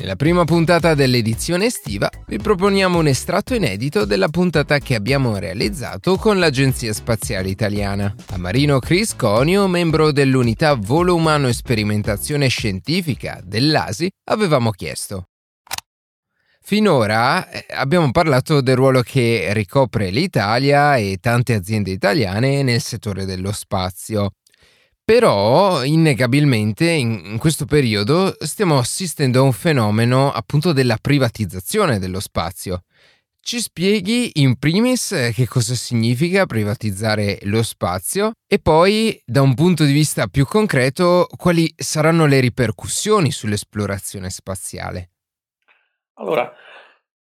Nella prima puntata dell'edizione estiva vi proponiamo un estratto inedito della puntata che abbiamo realizzato con l'Agenzia Spaziale Italiana. A Marino Chris Conio, membro dell'unità Volo Umano e Sperimentazione Scientifica dell'ASI, avevamo chiesto Finora eh, abbiamo parlato del ruolo che ricopre l'Italia e tante aziende italiane nel settore dello spazio. Però, innegabilmente, in, questo periodo stiamo assistendo a un fenomeno appunto della privatizzazione dello spazio. Ci spieghi in primis che cosa significa privatizzare lo spazio e poi, da un punto di vista più concreto, quali saranno le ripercussioni sull'esplorazione spaziale. Allora,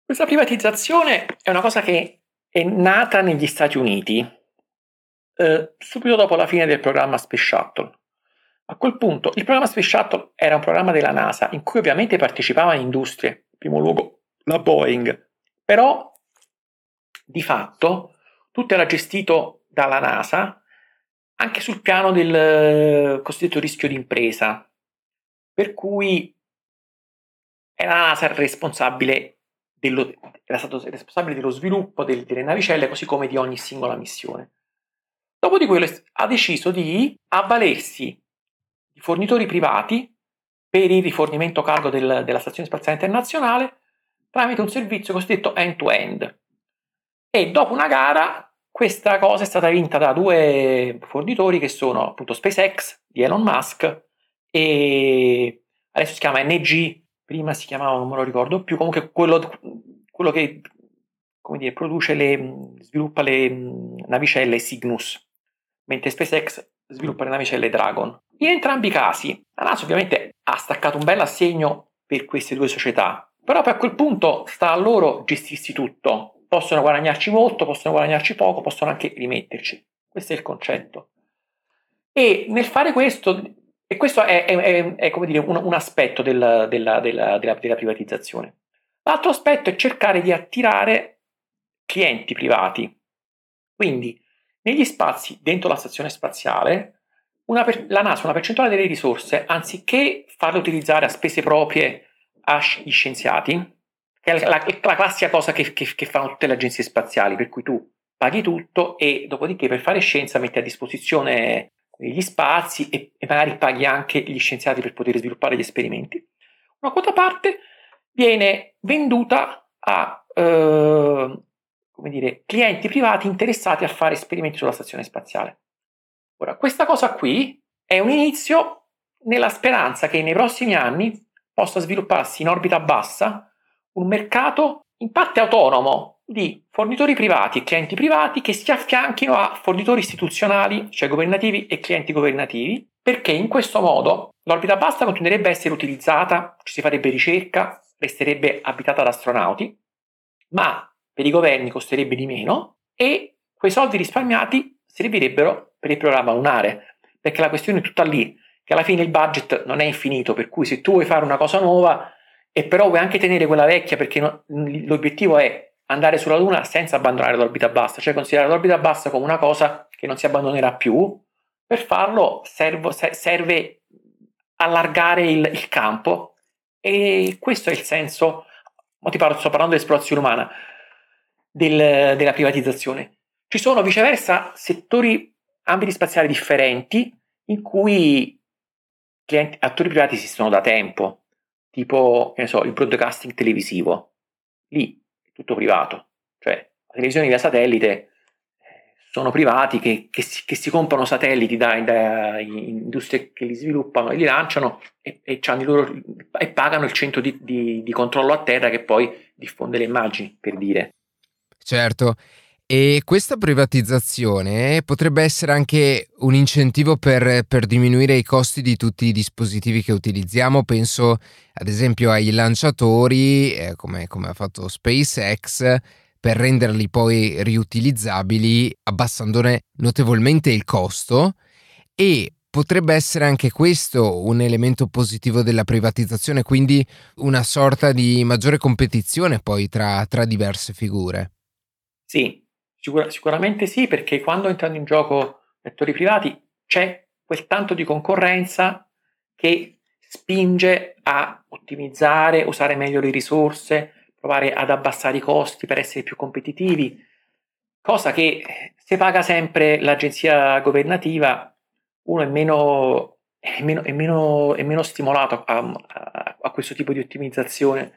questa privatizzazione è una cosa che è nata negli Stati Uniti eh, subito dopo la fine del programma Space Shuttle. A quel punto il programma Space Shuttle era un programma della NASA in cui ovviamente partecipavano industrie, in primo luogo la Boeing, però di fatto tutto era gestito dalla NASA anche sul piano del eh, cosiddetto rischio d'impresa, per cui era la NASA responsabile dello, era stato responsabile dello sviluppo del, delle navicelle così come di ogni singola missione. Dopo di quello ha deciso di avvalersi di fornitori privati per il rifornimento cargo del, della Stazione Spaziale Internazionale tramite un servizio cosiddetto end-to-end. E dopo una gara questa cosa è stata vinta da due fornitori che sono appunto SpaceX di Elon Musk e adesso si chiama NG, prima si chiamava, non me lo ricordo più, comunque quello, quello che dire, produce le, sviluppa le navicelle Cygnus mentre SpaceX sviluppa le navicelle Dragon. In entrambi i casi, la NASA ovviamente ha staccato un bel assegno per queste due società, però poi a quel punto sta a loro gestirsi tutto. Possono guadagnarci molto, possono guadagnarci poco, possono anche rimetterci. Questo è il concetto. E nel fare questo, e questo è, è, è, è come dire, un, un aspetto del, della, della, della, della privatizzazione. L'altro aspetto è cercare di attirare clienti privati. Quindi negli spazi dentro la stazione spaziale, per, la NASA una percentuale delle risorse, anziché farle utilizzare a spese proprie agli scienziati, che è la, la, la classica cosa che, che, che, fanno tutte le agenzie spaziali, per cui tu paghi tutto e dopodiché per fare scienza metti a disposizione gli spazi e, e magari paghi anche gli scienziati per poter sviluppare gli esperimenti. Una quota parte viene venduta a eh, come dire, clienti privati interessati a fare esperimenti sulla stazione spaziale. Ora, questa cosa qui è un inizio nella speranza che nei prossimi anni possa svilupparsi in orbita bassa un mercato in parte autonomo di fornitori privati e clienti privati che si affianchino a fornitori istituzionali, cioè governativi e clienti governativi, perché in questo modo l'orbita bassa continuerebbe a essere utilizzata, ci si farebbe ricerca, resterebbe abitata da astronauti, ma per i governi costerebbe di meno e quei soldi risparmiati servirebbero per il programma lunare, perché la questione è tutta lì, che alla fine il budget non è infinito, per cui se tu vuoi fare una cosa nuova e però vuoi anche tenere quella vecchia perché l'obiettivo è andare sulla Luna senza abbandonare l'orbita bassa, cioè considerare l'orbita bassa come una cosa che non si abbandonerà più, per farlo servo, serve allargare il, il, campo. E questo è il senso, ti parlo, sto parlando di esplorazione umana, del, della privatizzazione. Ci sono viceversa settori, ambiti spaziali differenti in cui clienti, attori privati esistono da tempo, tipo so, il broadcasting televisivo. Lì è tutto privato, cioè la televisione via satellite eh, sono privati che, che, si, che si, comprano satelliti da, da, industrie che li sviluppano e li lanciano e, e, loro, e pagano il centro di, di, di, controllo a terra che poi diffonde le immagini, per dire. Certo, e questa privatizzazione potrebbe essere anche un incentivo per, per, diminuire i costi di tutti i dispositivi che utilizziamo. Penso ad esempio ai lanciatori, eh, come, come ha fatto SpaceX, per renderli poi riutilizzabili, abbassandone notevolmente il costo. E potrebbe essere anche questo un elemento positivo della privatizzazione, quindi una sorta di maggiore competizione poi tra, tra diverse figure. Sì, sicur- sicuramente sì, perché quando entrano in gioco attori privati c'è quel tanto di concorrenza che spinge a ottimizzare, usare meglio le risorse, provare ad abbassare i costi per essere più competitivi, cosa che se paga sempre l'agenzia governativa uno è meno, è meno, è meno, è meno stimolato a, a, a, questo tipo di ottimizzazione.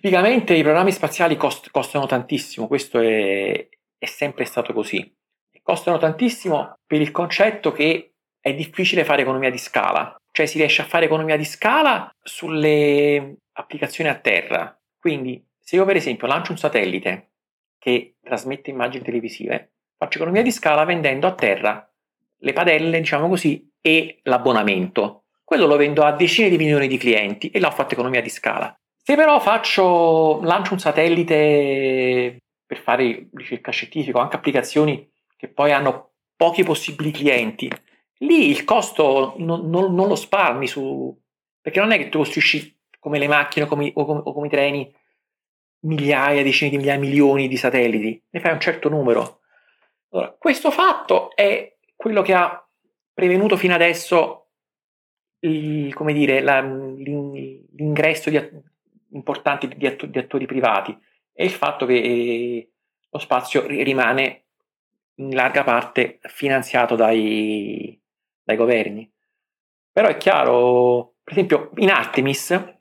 Tipicamente i programmi spaziali cost, costano tantissimo, questo è, è sempre stato così. Costano tantissimo per il concetto che è difficile fare economia di scala, cioè si riesce a fare economia di scala sulle applicazioni a terra. Quindi se io per esempio lancio un satellite che trasmette immagini televisive, faccio economia di scala vendendo a terra le padelle, diciamo così, e l'abbonamento. Quello lo vendo a decine di milioni di clienti e là ho fatto economia di scala. Se però faccio, lancio un satellite per fare ricerca scientifica anche applicazioni che poi hanno pochi possibili clienti, lì il costo non, non, non lo spalmi su... perché non è che tu costruisci come le macchine o come, o come, o come i treni migliaia, decine di migliaia, milioni di satelliti, ne fai un certo numero. Allora, questo fatto è quello che ha prevenuto fino adesso il, dire, la, l'ingresso di, importanti di, attori, di attori privati è il fatto che eh, lo spazio rimane in larga parte finanziato dai, dai governi. Però è chiaro, per esempio, in Artemis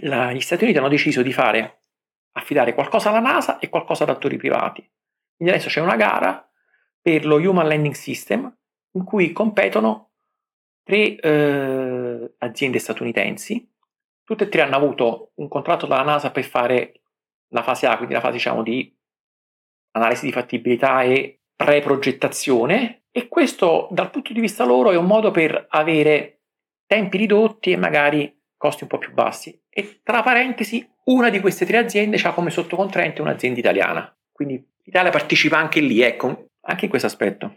la, gli Stati Uniti hanno deciso di fare affidare qualcosa alla NASA e qualcosa ad attori privati. Quindi adesso c'è una gara per lo Human Landing System, in cui competono tre eh, aziende statunitensi. Tutte e tre hanno avuto un contratto dalla NASA per fare la fase A, quindi la fase diciamo, di analisi di fattibilità e pre-progettazione. E questo dal punto di vista loro è un modo per avere tempi ridotti e magari costi un po' più bassi. E tra parentesi, una di queste tre aziende ha come sottocontraente un'azienda italiana. Quindi l'Italia partecipa anche lì, ecco, anche in questo aspetto.